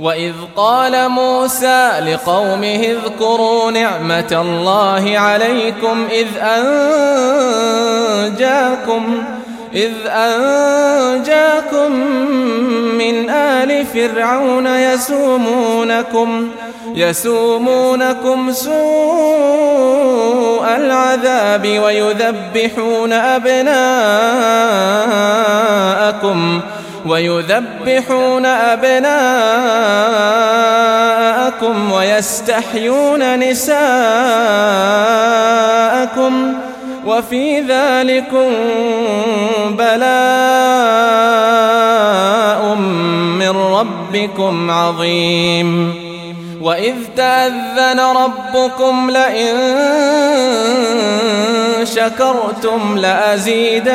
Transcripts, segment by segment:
وإذ قال موسى لقومه اذكروا نعمة الله عليكم إذ أنجاكم إذ أنجاكم من آل فرعون يسومونكم يسومونكم سوء العذاب ويذبحون أبناءكم ويذبحون أبناءكم ويستحيون نساءكم وفي ذلكم بلاء من ربكم عظيم. وإذ تأذن ربكم لئن شكرتم لأزيدنكم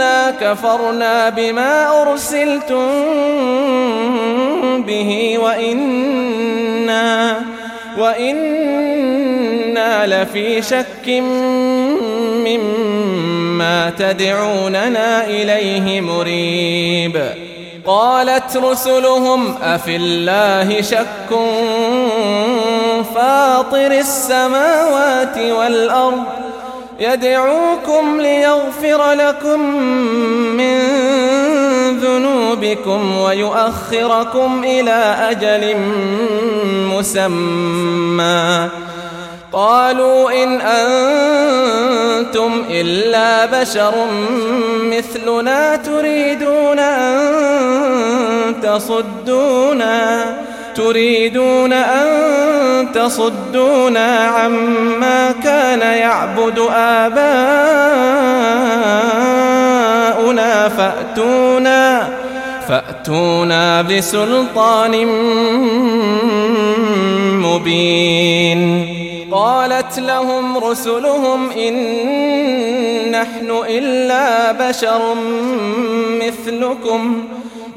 إنا كفرنا بما أرسلتم به وإنا وإنا لفي شك مما تدعوننا إليه مريب قالت رسلهم أفي الله شك فاطر السماوات والأرض يدعوكم ليغفر لكم من ذنوبكم ويؤخركم إلى أجل مسمى. قالوا إن أنتم إلا بشر مثلنا تريدون أن تصدونا. تريدون أن تصدونا عما كان يعبد آباؤنا فأتونا فأتونا بسلطان مبين. قالت لهم رسلهم إن نحن إلا بشر بيوتكم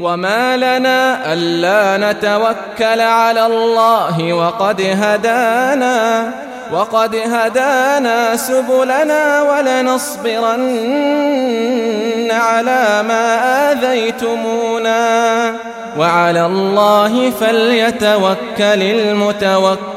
وما لنا ألا نتوكل على الله وقد هدانا وقد هدانا سبلنا ولنصبرن على ما آذيتمونا. وعلى الله فليتوكل المتوكلون.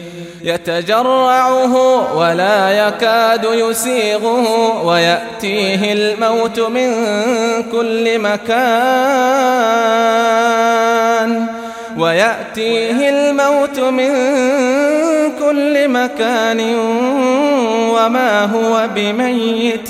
يتجرعه ولا يكاد يسيغه ويأتيه الموت من كل مكان. ويأتيه الموت من كل مكان. وما هو بميت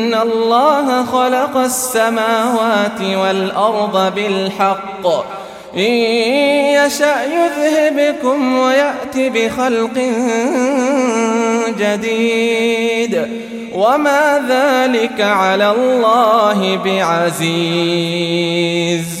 الله خلق السماوات والأرض بالحق. إن يشأ يذهبكم ويأتي بخلق جديد. وما ذلك على الله بعزيز.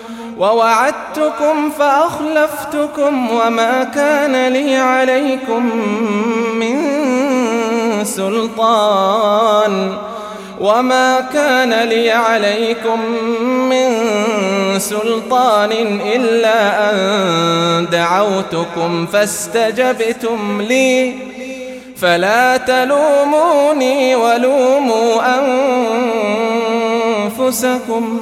ووعدتكم فأخلفتكم وما كان لي عليكم من سلطان وما كان لي عليكم من سلطان إلا أن دعوتكم فاستجبتم لي. فلا تلوموني ولوموا أنفسكم.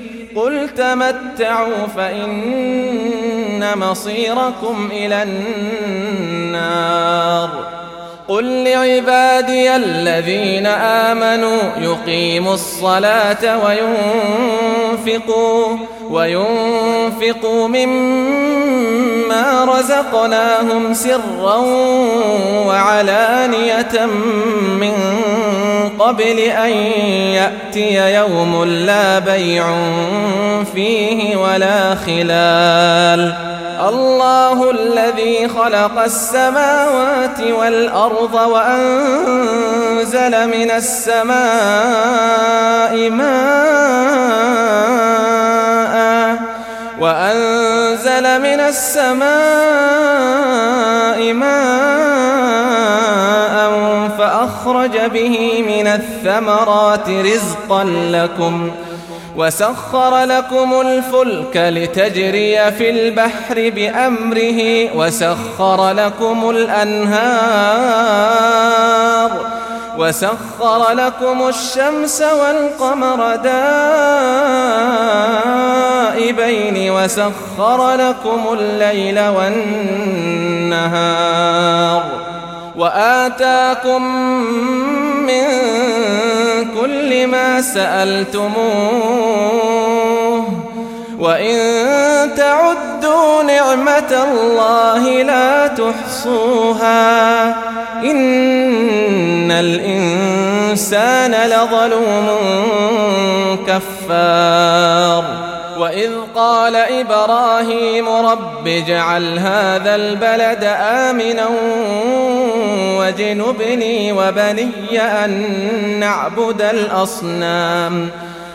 قل تمتعوا فإن مصيركم إلى النار قل لعبادي الذين آمنوا يقيموا الصلاة وينفقوا وينفقوا مما رزقناهم سرا وعلانية من قبل أن يأتي يوم لا بيع فيه ولا خلال. الله الذي خلق السماوات والأرض وأنزل من السماء ماء وأنزل من السماء ماء فأخرج به من الثمرات رزقا لكم ۖ وسخر لكم الفلك لتجري في البحر بأمره وسخر لكم الأنهار وسخر لكم الشمس والقمر دائبين وسخر لكم الليل والنهار وآتاكم من كل ما سألتموه وإن تعدوا نعمة الله لا تحصوها. إن الإنسان لظلوم كفار. وإذ قال إبراهيم رب اجعل هذا البلد آمنا واجنبني وبني أن نعبد الأصنام.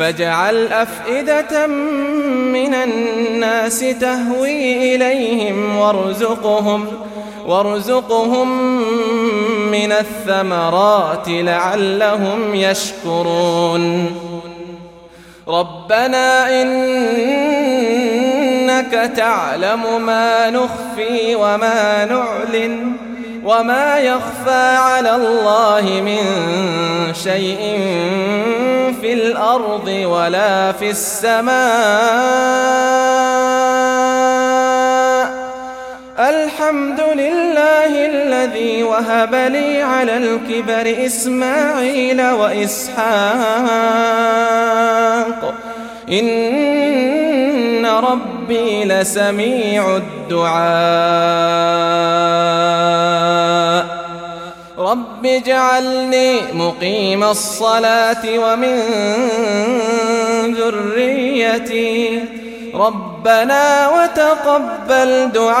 فاجعل أفئدة من الناس تهوي إليهم وارزقهم وارزقهم من الثمرات لعلهم يشكرون. ربنا إن إنك تعلم ما نخفي وما نعلن. وما يخفى على الله من شيء في الأرض ولا في السماء الحمد لله الذي وهب لي على الكبر إسماعيل وإسحاق إن ربي لسميع الدعاء. رب اجعلني مقيم الصلاة ومن ذريتي. ربنا وتقبل دعاء.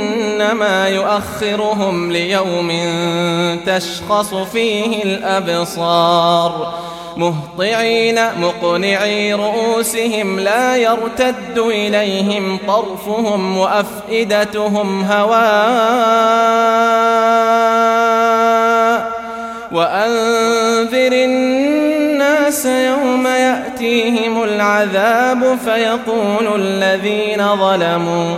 إنما يؤخرهم ليوم تشخص فيه الأبصار. مهطعين مقنعي رؤوسهم لا يرتد إليهم طرفهم وأفئدتهم هواء. وأنذر الناس يوم يأتيهم العذاب فيقول الذين ظلموا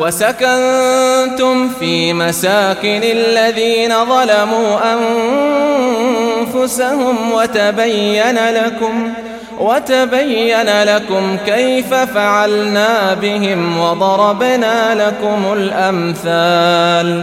وسكنتم في مساكن الذين ظلموا أنفسهم وتبين لكم وتبين لكم كيف فعلنا بهم وضربنا لكم الأمثال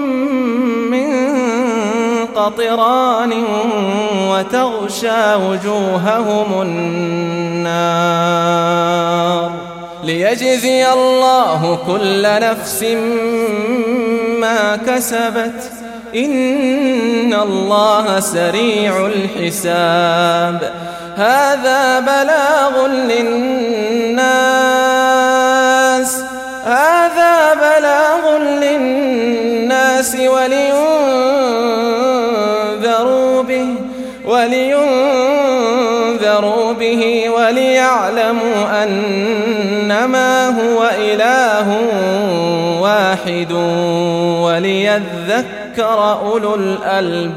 قطران وتغشى وجوههم النار ليجزي الله كل نفس ما كسبت إن الله سريع الحساب هذا بلاغ للناس هذا بلاغ للناس ولينذروا ولينذروا به وليعلموا أنما هو إله واحد وليذكر أولو الألباب.